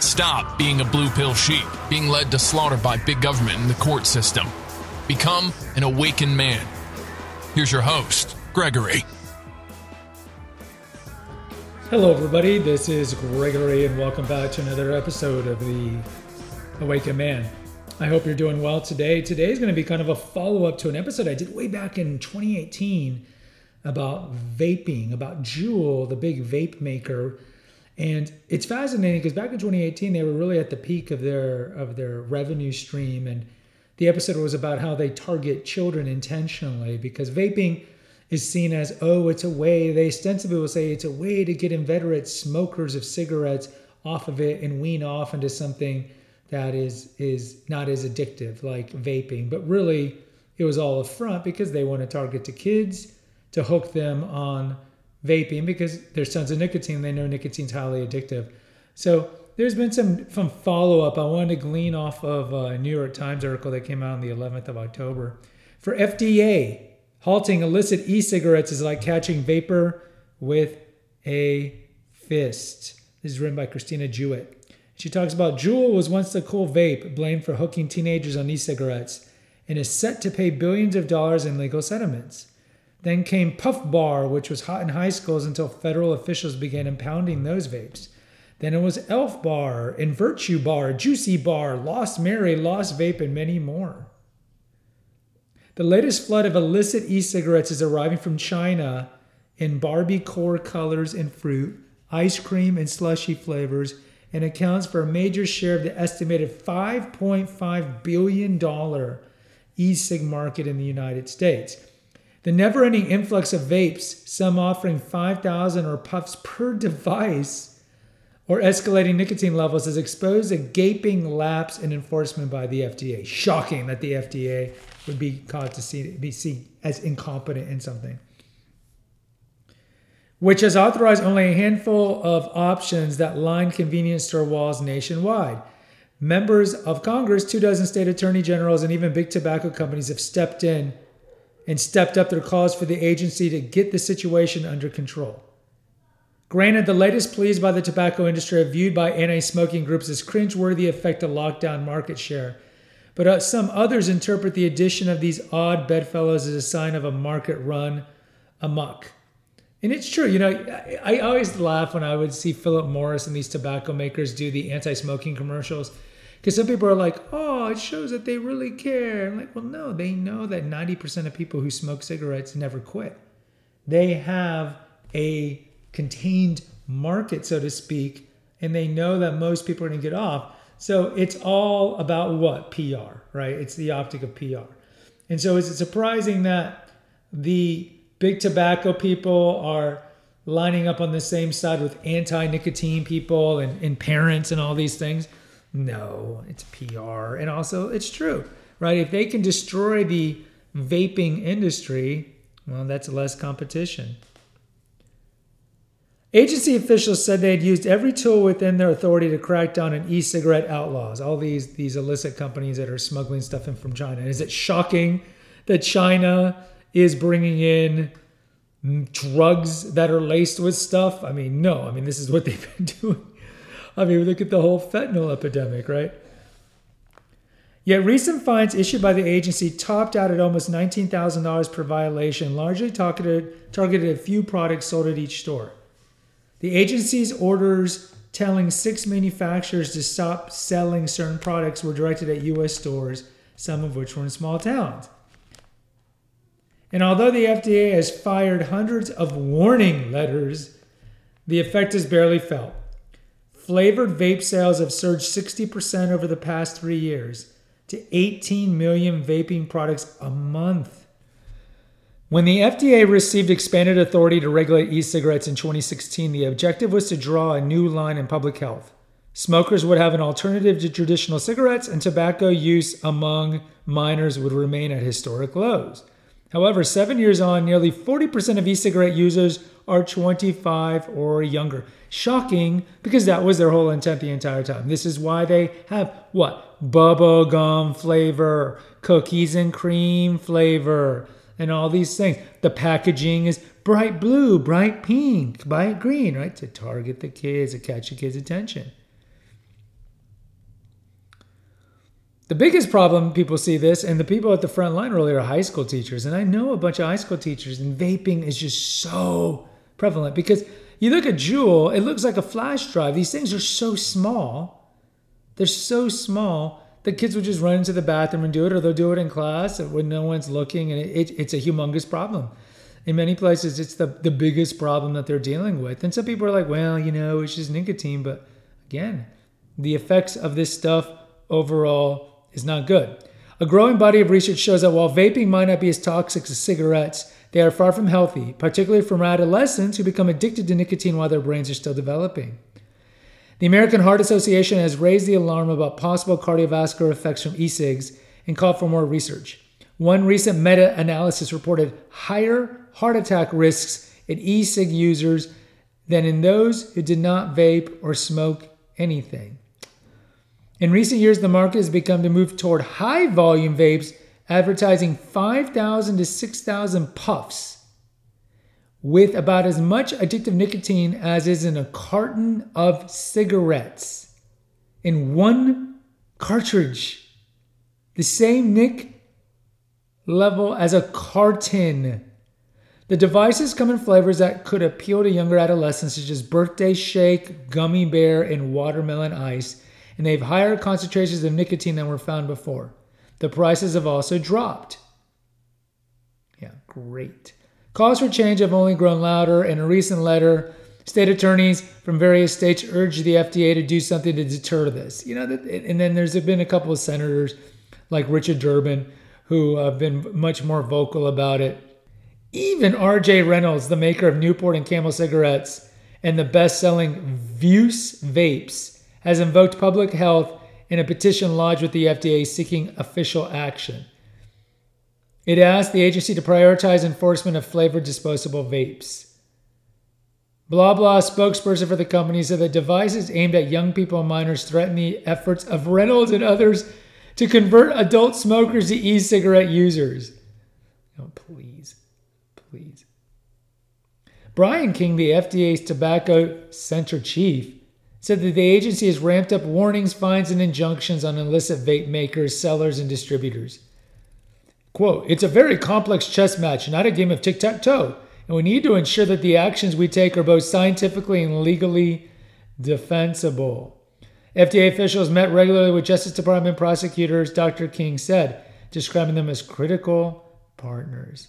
Stop being a blue pill sheep, being led to slaughter by big government and the court system. Become an awakened man. Here's your host, Gregory. Hello, everybody. This is Gregory, and welcome back to another episode of the Awakened Man. I hope you're doing well today. Today is going to be kind of a follow up to an episode I did way back in 2018 about vaping, about Juul, the big vape maker. And it's fascinating because back in 2018 they were really at the peak of their of their revenue stream. And the episode was about how they target children intentionally because vaping is seen as oh it's a way they ostensibly will say it's a way to get inveterate smokers of cigarettes off of it and wean off into something that is is not as addictive like vaping. But really it was all a front because they want to target to kids to hook them on vaping because there's tons of nicotine they know nicotine's highly addictive so there's been some some follow-up i wanted to glean off of a new york times article that came out on the 11th of october for fda Halting illicit e cigarettes is like catching vapor with a fist. This is written by Christina Jewett. She talks about Juul was once the cool vape, blamed for hooking teenagers on e cigarettes, and is set to pay billions of dollars in legal settlements. Then came Puff Bar, which was hot in high schools until federal officials began impounding those vapes. Then it was Elf Bar and Virtue Bar, Juicy Bar, Lost Mary, Lost Vape, and many more. The latest flood of illicit e cigarettes is arriving from China in Barbie core colors and fruit, ice cream, and slushy flavors, and accounts for a major share of the estimated $5.5 billion e cig market in the United States. The never ending influx of vapes, some offering 5,000 or puffs per device, or escalating nicotine levels, has exposed a gaping lapse in enforcement by the FDA. Shocking that the FDA would be called to see be seen as incompetent in something which has authorized only a handful of options that line convenience store walls nationwide. Members of Congress, two dozen state attorney generals, and even big tobacco companies have stepped in and stepped up their calls for the agency to get the situation under control. Granted, the latest pleas by the tobacco industry are viewed by anti smoking groups as cringeworthy effect to lockdown market share but uh, some others interpret the addition of these odd bedfellows as a sign of a market run amok. And it's true, you know, I, I always laugh when I would see Philip Morris and these tobacco makers do the anti smoking commercials. Because some people are like, oh, it shows that they really care. I'm like, well, no, they know that 90% of people who smoke cigarettes never quit. They have a contained market, so to speak, and they know that most people are going to get off. So it's all about what? PR, right? It's the optic of PR. And so is it surprising that the big tobacco people are lining up on the same side with anti nicotine people and, and parents and all these things? No, it's PR. And also, it's true, right? If they can destroy the vaping industry, well, that's less competition. Agency officials said they had used every tool within their authority to crack down on e-cigarette outlaws, all these these illicit companies that are smuggling stuff in from China. Is it shocking that China is bringing in drugs that are laced with stuff? I mean, no. I mean, this is what they've been doing. I mean, look at the whole fentanyl epidemic, right? Yet recent fines issued by the agency topped out at almost $19,000 per violation, largely targeted, targeted a few products sold at each store. The agency's orders telling six manufacturers to stop selling certain products were directed at U.S. stores, some of which were in small towns. And although the FDA has fired hundreds of warning letters, the effect is barely felt. Flavored vape sales have surged 60% over the past three years to 18 million vaping products a month. When the FDA received expanded authority to regulate e cigarettes in 2016, the objective was to draw a new line in public health Smokers would have an alternative to traditional cigarettes, and tobacco use among minors would remain at historic lows. However, seven years on, nearly 40% of e cigarette users are 25 or younger. Shocking because that was their whole intent the entire time. This is why they have what? Bubble gum flavor, cookies and cream flavor, and all these things. The packaging is bright blue, bright pink, bright green, right? To target the kids, to catch the kids' attention. The biggest problem people see this, and the people at the front line really are high school teachers. And I know a bunch of high school teachers, and vaping is just so prevalent because you look at Juul, it looks like a flash drive. These things are so small. They're so small that kids will just run into the bathroom and do it, or they'll do it in class when no one's looking. And it, it, it's a humongous problem. In many places, it's the, the biggest problem that they're dealing with. And some people are like, well, you know, it's just nicotine. But again, the effects of this stuff overall is not good. A growing body of research shows that while vaping might not be as toxic as cigarettes, they are far from healthy, particularly from adolescents who become addicted to nicotine while their brains are still developing. The American Heart Association has raised the alarm about possible cardiovascular effects from e cigs and called for more research. One recent meta analysis reported higher heart attack risks in e cig users than in those who did not vape or smoke anything. In recent years, the market has become to move toward high volume vapes, advertising 5,000 to 6,000 puffs with about as much addictive nicotine as is in a carton of cigarettes in one cartridge. The same nick level as a carton. The devices come in flavors that could appeal to younger adolescents, such as birthday shake, gummy bear, and watermelon ice and they have higher concentrations of nicotine than were found before. The prices have also dropped. Yeah, great. Calls for change have only grown louder. In a recent letter, state attorneys from various states urged the FDA to do something to deter this. You know, and then there's been a couple of senators like Richard Durbin who have been much more vocal about it. Even R.J. Reynolds, the maker of Newport and Camel cigarettes and the best-selling Vuse vapes, has invoked public health in a petition lodged with the FDA seeking official action. It asked the agency to prioritize enforcement of flavored disposable vapes. Blah blah spokesperson for the company said that devices aimed at young people and minors threaten the efforts of Reynolds and others to convert adult smokers to e cigarette users. Oh, please, please. Brian King, the FDA's tobacco center chief, said that the agency has ramped up warnings, fines, and injunctions on illicit vape makers, sellers, and distributors. Quote, it's a very complex chess match, not a game of tic tac toe, and we need to ensure that the actions we take are both scientifically and legally defensible. FDA officials met regularly with Justice Department prosecutors, Dr. King said, describing them as critical partners.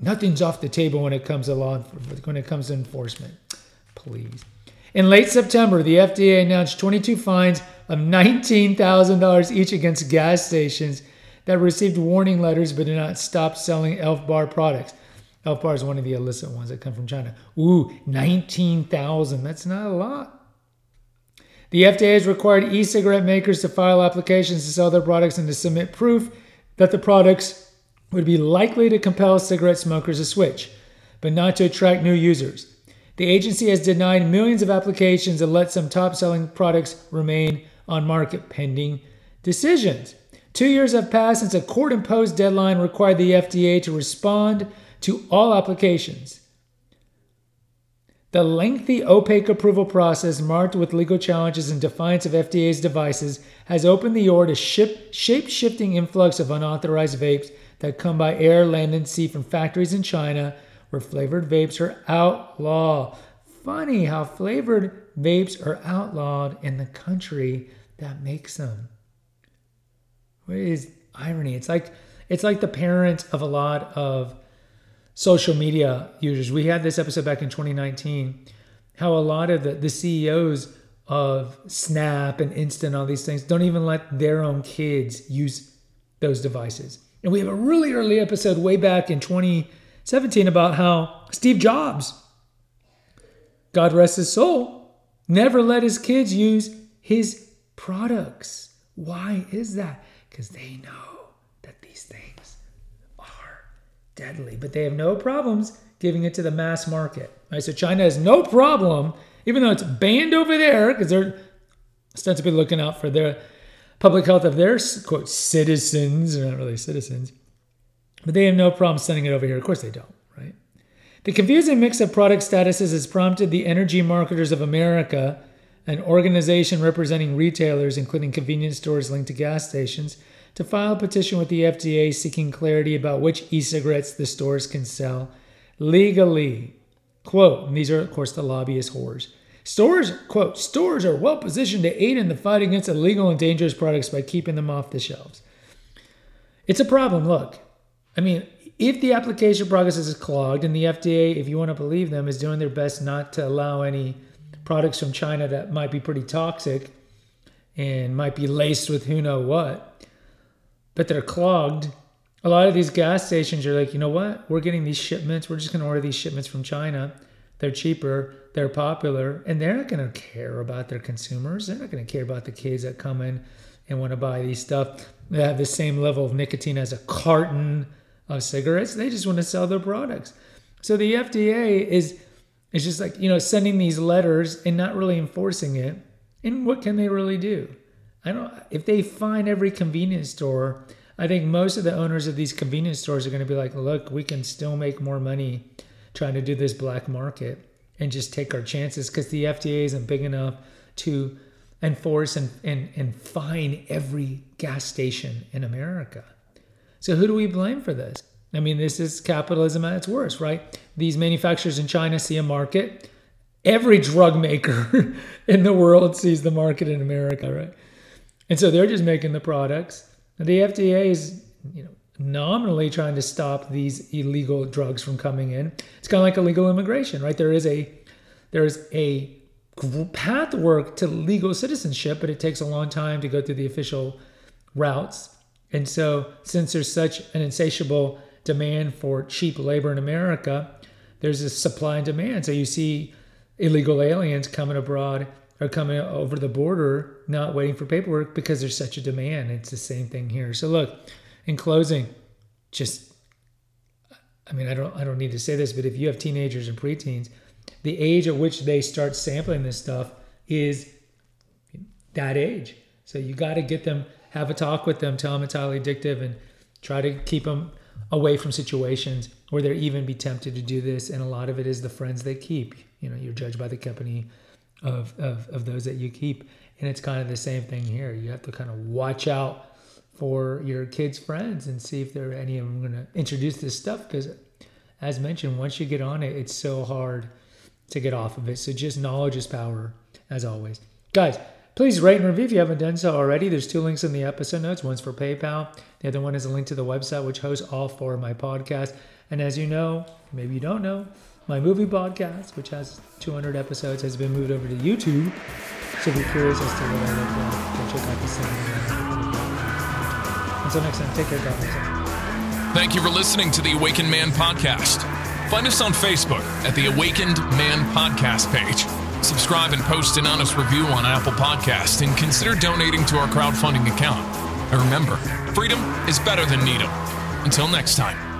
Nothing's off the table when it comes to law when it comes to enforcement. Please. In late September, the FDA announced 22 fines of $19,000 each against gas stations that received warning letters but did not stop selling Elf Bar products. Elf Bar is one of the illicit ones that come from China. Ooh, 19,000. That's not a lot. The FDA has required e cigarette makers to file applications to sell their products and to submit proof that the products would be likely to compel cigarette smokers to switch, but not to attract new users. The agency has denied millions of applications and let some top selling products remain on market pending decisions. Two years have passed since a court imposed deadline required the FDA to respond to all applications. The lengthy, opaque approval process, marked with legal challenges and defiance of FDA's devices, has opened the door to shape shifting influx of unauthorized vapes that come by air, land, and sea from factories in China where flavored vapes are outlawed. Funny how flavored vapes are outlawed in the country that makes them. What is irony? It's like it's like the parent of a lot of social media users. We had this episode back in 2019, how a lot of the, the CEOs of Snap and Instant, all these things, don't even let their own kids use those devices. And we have a really early episode way back in 20 17 about how Steve Jobs, God rest his soul, never let his kids use his products. Why is that? Because they know that these things are deadly, but they have no problems giving it to the mass market. Right? So China has no problem, even though it's banned over there, because they're ostensibly looking out for their public health of their quote citizens. They're not really citizens, but they have no problem sending it over here. Of course, they don't. Right? The confusing mix of product statuses has prompted the Energy Marketers of America, an organization representing retailers, including convenience stores linked to gas stations, to file a petition with the FDA seeking clarity about which e cigarettes the stores can sell legally. Quote, and these are, of course, the lobbyist whores. Stores, quote, stores are well positioned to aid in the fight against illegal and dangerous products by keeping them off the shelves. It's a problem. Look, I mean, if the application process is clogged and the FDA, if you want to believe them, is doing their best not to allow any products from China that might be pretty toxic and might be laced with who know what, but they're clogged a lot of these gas stations are like, you know what? We're getting these shipments. We're just going to order these shipments from China. They're cheaper, they're popular, and they're not going to care about their consumers. They're not going to care about the kids that come in and want to buy these stuff. They have the same level of nicotine as a carton of cigarettes. They just want to sell their products. So the FDA is is just like, you know, sending these letters and not really enforcing it. And what can they really do? I don't if they find every convenience store I think most of the owners of these convenience stores are going to be like, look, we can still make more money trying to do this black market and just take our chances because the FDA isn't big enough to enforce and, and, and fine every gas station in America. So who do we blame for this? I mean, this is capitalism at its worst, right? These manufacturers in China see a market. Every drug maker in the world sees the market in America, right? And so they're just making the products the FDA is, you know, nominally trying to stop these illegal drugs from coming in. It's kind of like illegal immigration, right? There is a there's a pathwork to legal citizenship, but it takes a long time to go through the official routes. And so, since there's such an insatiable demand for cheap labor in America, there's a supply and demand. So you see illegal aliens coming abroad are coming over the border not waiting for paperwork because there's such a demand. It's the same thing here. So look, in closing, just I mean, I don't I don't need to say this, but if you have teenagers and preteens, the age at which they start sampling this stuff is that age. So you got to get them, have a talk with them, tell them it's highly addictive, and try to keep them away from situations where they're even be tempted to do this. And a lot of it is the friends they keep. You know, you're judged by the company of, of, of those that you keep. And it's kind of the same thing here. You have to kind of watch out for your kids' friends and see if there are any of them going to introduce this stuff. Because, as mentioned, once you get on it, it's so hard to get off of it. So, just knowledge is power, as always. Guys, please rate and review if you haven't done so already. There's two links in the episode notes. One's for PayPal, the other one is a link to the website, which hosts all four of my podcasts. And as you know, maybe you don't know, my movie podcast, which has 200 episodes, has been moved over to YouTube. So if you're curious as to what I look like, go check out the same. Until next time, take care, guys. Thank you for listening to the Awakened Man podcast. Find us on Facebook at the Awakened Man podcast page. Subscribe and post an honest review on Apple Podcast and consider donating to our crowdfunding account. And remember, freedom is better than needle. Until next time.